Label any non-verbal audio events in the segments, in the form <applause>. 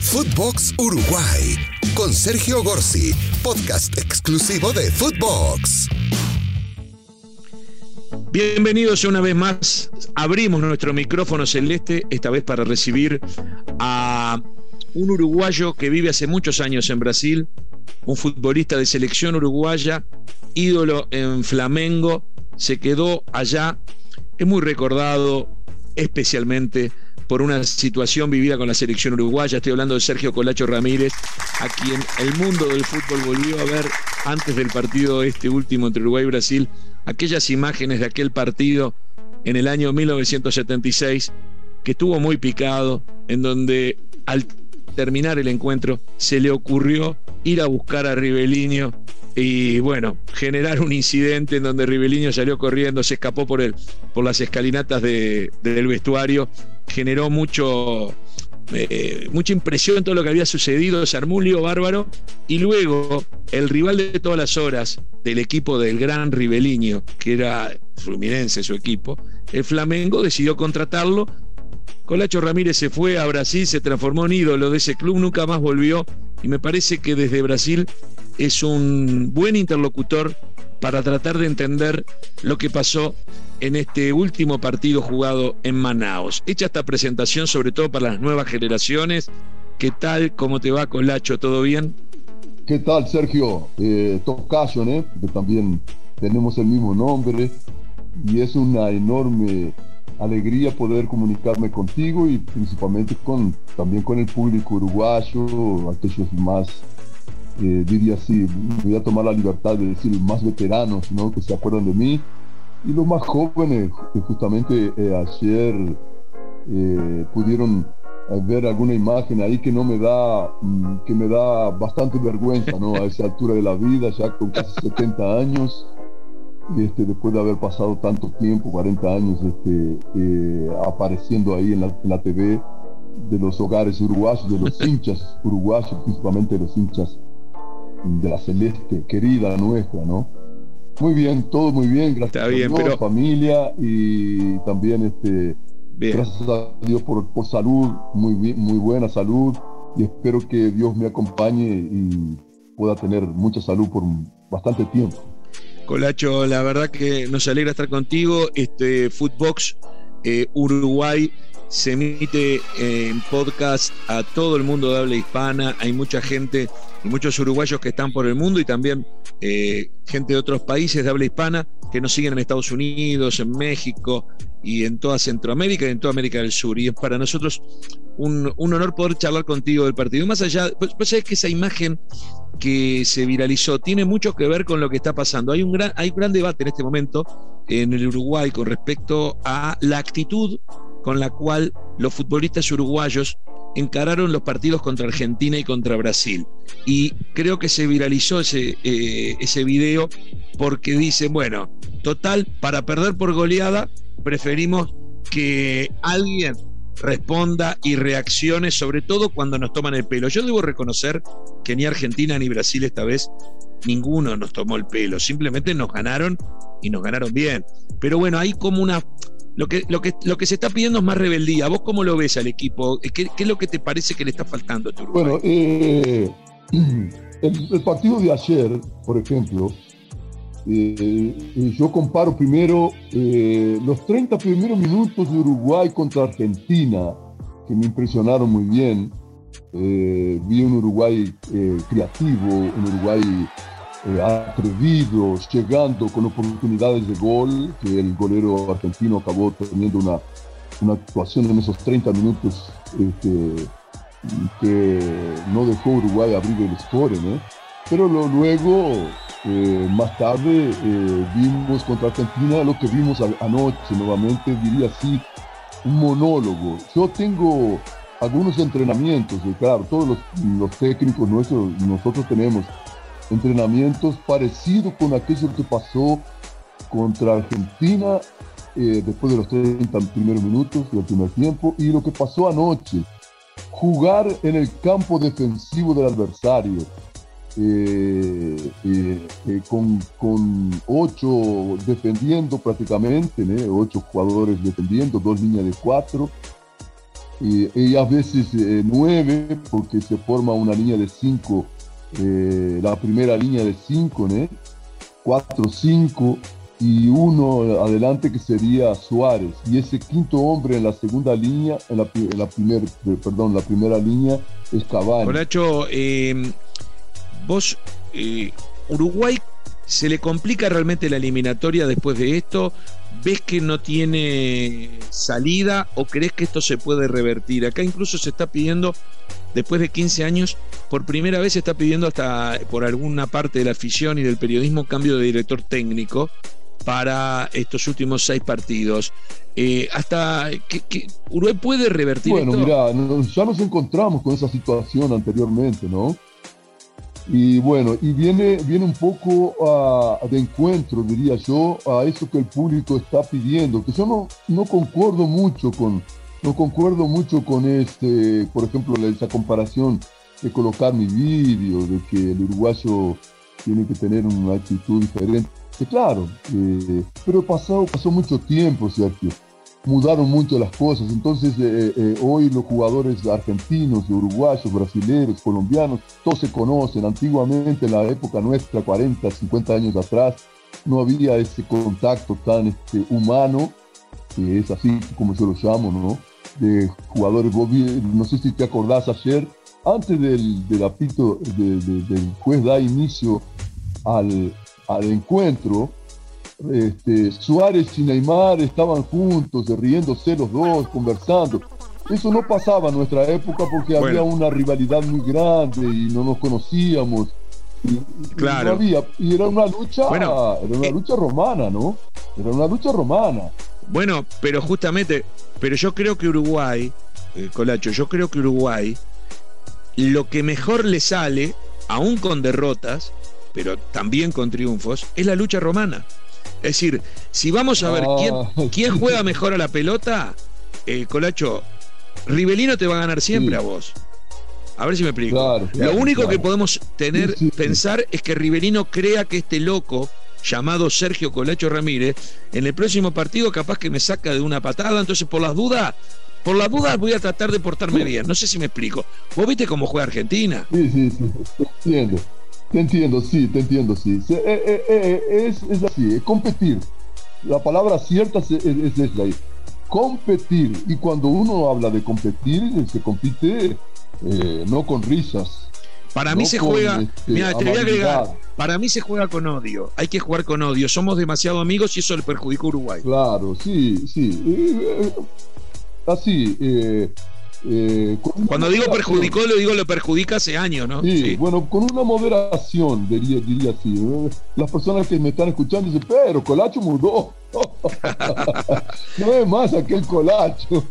Footbox Uruguay con Sergio Gorsi, podcast exclusivo de Footbox. Bienvenidos una vez más. Abrimos nuestro micrófono celeste, esta vez para recibir a un uruguayo que vive hace muchos años en Brasil, un futbolista de selección uruguaya, ídolo en Flamengo, se quedó allá, es muy recordado especialmente por una situación vivida con la selección uruguaya. Estoy hablando de Sergio Colacho Ramírez, a quien el mundo del fútbol volvió a ver antes del partido este último entre Uruguay y Brasil, aquellas imágenes de aquel partido en el año 1976 que estuvo muy picado, en donde al terminar el encuentro se le ocurrió ir a buscar a Ribeliño y bueno, generar un incidente en donde Ribeliño salió corriendo, se escapó por, el, por las escalinatas del vestuario, generó mucho, eh, mucha impresión todo lo que había sucedido, se armó bárbaro y luego el rival de todas las horas del equipo del gran Ribeliño, que era Fluminense su equipo, el Flamengo decidió contratarlo. Colacho Ramírez se fue a Brasil, se transformó en ídolo de ese club, nunca más volvió y me parece que desde Brasil es un buen interlocutor para tratar de entender lo que pasó en este último partido jugado en Manaos. Hecha esta presentación, sobre todo para las nuevas generaciones, ¿qué tal? ¿Cómo te va, Colacho? ¿Todo bien? ¿Qué tal, Sergio? Eh, ¿eh? que también tenemos el mismo nombre y es una enorme alegría poder comunicarme contigo y principalmente con, también con el público uruguayo, aquellos más eh, diría así, voy a tomar la libertad de decir más veteranos, ¿no? Que se acuerdan de mí, y los más jóvenes, que justamente eh, ayer eh, pudieron ver alguna imagen ahí que no me da, mm, que me da bastante vergüenza, ¿no? A esa altura de la vida, ya con casi 70 años, este, después de haber pasado tanto tiempo, 40 años, este, apareciendo ahí en la, en la TV de los hogares uruguayos, de los <laughs> hinchas uruguayos, principalmente de los hinchas de la celeste querida nuestra, ¿no? Muy bien, todo muy bien, gracias a Dios, pero... familia y también este gracias a Dios por, por salud, muy bien, muy buena salud y espero que Dios me acompañe y pueda tener mucha salud por bastante tiempo. Colacho, la verdad que nos alegra estar contigo. Este Footbox eh, Uruguay se emite en podcast a todo el mundo de habla hispana. Hay mucha gente y muchos uruguayos que están por el mundo y también eh, gente de otros países de habla hispana que nos siguen en Estados Unidos, en México y en toda Centroamérica y en toda América del Sur. Y es para nosotros un, honor poder charlar contigo del partido. Más allá, pues, pues es que esa imagen que se viralizó tiene mucho que ver con lo que está pasando. Hay un gran, hay un gran debate en este momento en el Uruguay con respecto a la actitud con la cual los futbolistas uruguayos encararon los partidos contra Argentina y contra Brasil. Y creo que se viralizó ese, eh, ese video porque dicen, bueno, total, para perder por goleada, preferimos que alguien responda y reaccione, sobre todo cuando nos toman el pelo. Yo debo reconocer que ni Argentina ni Brasil esta vez ninguno nos tomó el pelo, simplemente nos ganaron y nos ganaron bien. Pero bueno, hay como una lo que, lo, que, lo que se está pidiendo es más rebeldía. ¿Vos cómo lo ves al equipo? ¿Qué, qué es lo que te parece que le está faltando a tu Bueno, eh, <clears throat> el, partido de ayer, por ejemplo, eh, yo comparo primero eh, los 30 primeros minutos de Uruguay contra Argentina, que me impresionaron muy bien. vi un Uruguay creativo, un Uruguay eh, atrevidos, llegando con oportunidades de gol, que el golero argentino acabó teniendo una, una actuación en esos 30 minutos este, que no dejó Uruguay abrir el score, pero luego, eh, más tarde, eh, vimos contra Argentina lo que vimos anoche, nuevamente diría así, un monólogo. Yo tengo algunos entrenamientos, y claro, todos los, los técnicos nuestros, nosotros tenemos entrenamientos parecidos con aquello que pasó contra Argentina eh, después de los 30 primeros minutos del primer tiempo y lo que pasó anoche. Jugar en el campo defensivo del adversario, eh, eh, con, con, ocho defendiendo prácticamente, ocho jugadores defendiendo, dos líneas de cuatro, y, a veces nueve, porque se forma una línea de cinco, eh, la primera línea de cinco, ¿no? Cuatro, cinco, y uno adelante que sería Suárez. Y ese quinto hombre en la segunda línea, en la, en perdón, la primera línea es Cavani. Horacho, eh, vos, Uruguay se le complica realmente la eliminatoria después de esto. ¿Ves que no tiene salida o crees que esto se puede revertir? Acá incluso se está pidiendo, después de 15 años, por primera vez se está pidiendo hasta por alguna parte de la afición y del periodismo cambio de director técnico para estos últimos seis partidos. Eh, hasta que, Uruguay puede revertir bueno, mira, ya nos encontramos con esa situación anteriormente, ¿no? Y bueno, y viene, viene un poco a, de encuentro, diría yo, a eso que el público está pidiendo, que yo no, no concuerdo mucho con, no concuerdo mucho con este, por ejemplo, esa comparación de colocar mi vídeo, de que el uruguayo tiene que tener una actitud diferente. Que claro, eh, pero pasó, pasó mucho tiempo, Sergio mudaron mucho las cosas. Entonces, eh, eh, hoy los jugadores argentinos, uruguayos, brasileños, colombianos, todos se conocen. Antiguamente, en la época nuestra, 40, 50 años atrás, no había ese contacto tan este, humano, que es así como yo lo llamo, ¿no? De jugadores, no sé si te acordás ayer, antes del, del apito, del juez da inicio al, al encuentro, este, Suárez y Neymar estaban juntos, riéndose los dos, conversando. Eso no pasaba en nuestra época porque había una rivalidad muy grande y no nos conocíamos. Y, claro. había, y era una lucha, era una eh, lucha romana, ¿no? Era una lucha romana. Bueno, pero justamente, pero yo creo que Uruguay, eh, Colacho, yo creo que Uruguay, lo que mejor le sale, aún con derrotas, pero también con triunfos, es la lucha romana. Es decir, si vamos a ver quién, quién juega mejor a la pelota, eh, Colacho, Rivelino te va a ganar siempre a vos. A ver si me explico. Lo único que podemos tener, pensar es que Rivelino crea que este loco llamado Sergio Colacho Ramírez, en el próximo partido capaz que me saca de una patada, entonces por las dudas, por las dudas voy a tratar de portarme bien. No sé si me explico. ¿Vos viste cómo juega Argentina? Sí, sí, sí, entiendo. Te entiendo, sí, te entiendo, sí. Eh, eh, eh, es, es, así, es competir. La palabra cierta es, es, esa ahí. Competir. Y cuando uno habla de competir, se compite no con risas. Para mí se juega, este, mira, te voy a agregar, para mí se juega con odio, hay que jugar con odio, somos demasiado amigos y eso le perjudicó a Uruguay. Claro, sí, sí. así, eh, Cuando digo perjudicó, lo digo lo perjudica hace años, ¿no? Sí, bueno, con una moderación, diría, diría así. Las personas que me están escuchando dicen, pero Colacho mudó. <laughs> no es más aquel Colacho.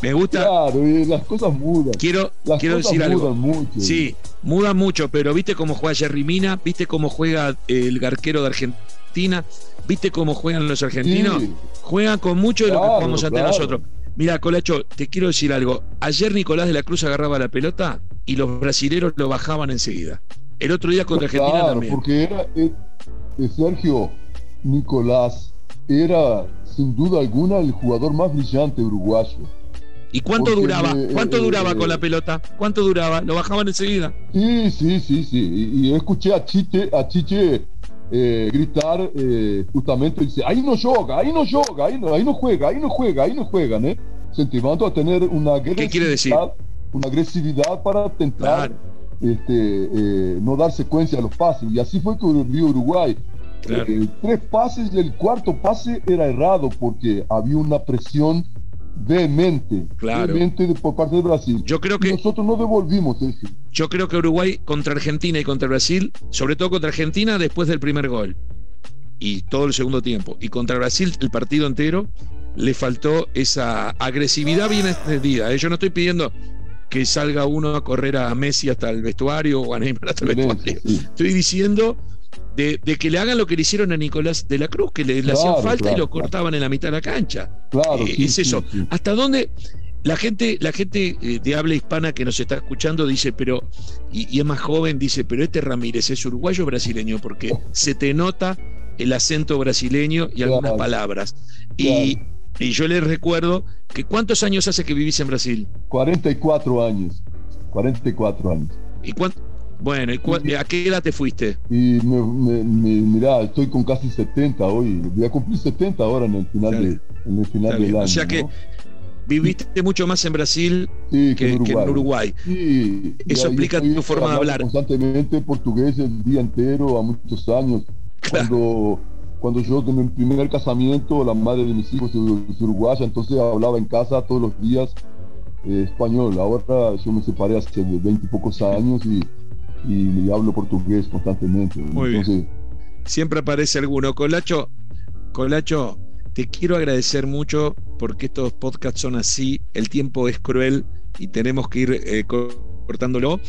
Me gusta. Claro, las cosas mudan. Quiero, las quiero cosas decir mudan algo. Mucho. Sí, muda mucho, pero ¿viste cómo juega Jerry Mina? ¿Viste cómo juega el garquero de Argentina? ¿Viste cómo juegan los argentinos? Juegan con mucho de lo que jugamos ante nosotros. Mira, Colacho, te quiero decir algo. Ayer Nicolás de la Cruz agarraba la pelota y los brasileros lo bajaban enseguida. El otro día contra Argentina también. Porque era, eh, eh, Sergio Nicolás era sin duda alguna el jugador más brillante uruguayo. ¿Y cuánto duraba? ¿Cuánto eh, duraba con la pelota? ¿Cuánto duraba? Lo bajaban enseguida. Sí, sí, sí, sí. Y, y escuché a Chiche, a Chiche eh, gritar eh, justamente, dice, ahí no juega, ahí no juega, ahí no, ahí no juega, ahí no juega, ahí no juegan, ¿eh? Sentimento a tener una agresividad, una agresividad para intentar este, eh, no dar secuencia a los pases. Y así fue que vio Uruguay. tres pases, el cuarto pase era errado porque había una presión vehemente, claro. por parte de Brasil. Yo creo que nosotros no devolvimos eso. Yo creo que Uruguay contra Argentina y contra Brasil, sobre todo contra Argentina después del primer gol y todo el segundo tiempo, y contra Brasil el partido entero le faltó esa agresividad bien extendida. ¿eh? Yo no estoy pidiendo que salga uno a correr a Messi hasta el vestuario o a Neymar hasta el vestuario. Estoy diciendo de, que le hagan lo que le hicieron a Nicolás de la Cruz, que le, hacían falta y lo cortaban en la mitad de la cancha. Claro, eh, es eso. ¿Hasta dónde? La gente, la gente eh, de habla hispana que nos está escuchando dice, pero, y, es más joven, dice, pero este Ramírez es uruguayo o brasileño, porque se te nota el acento brasileño y algunas palabras. Y, Y yo les recuerdo que ¿cuántos años hace que vivís en Brasil? 44 años. 44 años. ¿Y cuánto? Bueno, ¿y ¿a qué edad te fuiste? Y me, mirá, estoy con casi 70 hoy. Voy a cumplir 70 ahora en el final, de, en el final del año. O sea que viviste mucho más en Brasil que, en Uruguay. Sí, Eso explica tu forma de hablar. Constantemente portugués el día entero, a muchos años. Cuando cuando yo en mi primer casamiento, la madre de mis hijos es uruguaya, entonces hablaba en casa todos los días eh, español. Ahora yo me separé hace 20 y pocos años y, y, hablo portugués constantemente. Muy bien. Siempre aparece alguno. Colacho, Colacho, te quiero agradecer mucho porque estos podcasts son así, el tiempo es cruel y tenemos que ir eh, cortándolo,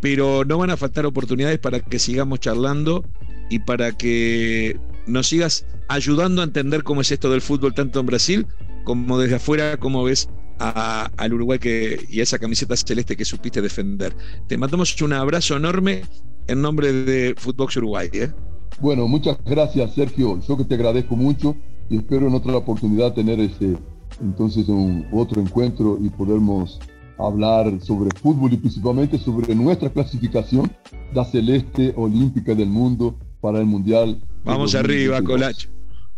pero no van a faltar oportunidades para que sigamos charlando y para que nos sigas ayudando a entender cómo es esto del fútbol tanto en Brasil como desde afuera, cómo ves al Uruguay que, y a esa camiseta celeste que supiste defender. Te mandamos un abrazo enorme en nombre de Footbox Uruguay. ¿eh? Bueno, muchas gracias Sergio, yo que te agradezco mucho y espero en otra oportunidad tener ese, entonces un, otro encuentro y podermos hablar sobre fútbol y principalmente sobre nuestra clasificación, la celeste olímpica del mundo para el Mundial. Vamos arriba, Colacho.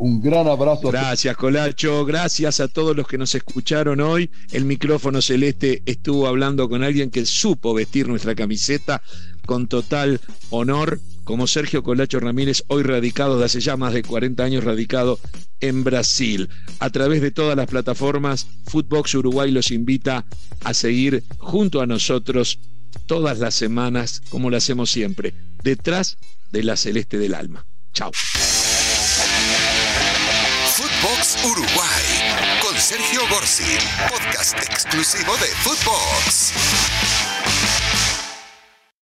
Un gran abrazo. Gracias, Colacho. Gracias a todos los que nos escucharon hoy. El micrófono celeste estuvo hablando con alguien que supo vestir nuestra camiseta con total honor, como Sergio Colacho Ramírez, hoy radicado de hace ya más de 40 años, radicado en Brasil. A través de todas las plataformas, Footbox Uruguay los invita a seguir junto a nosotros todas las semanas, como lo hacemos siempre, detrás de la celeste del alma. Chao. Uruguay con Sergio Gorsi, podcast exclusivo de Footbox.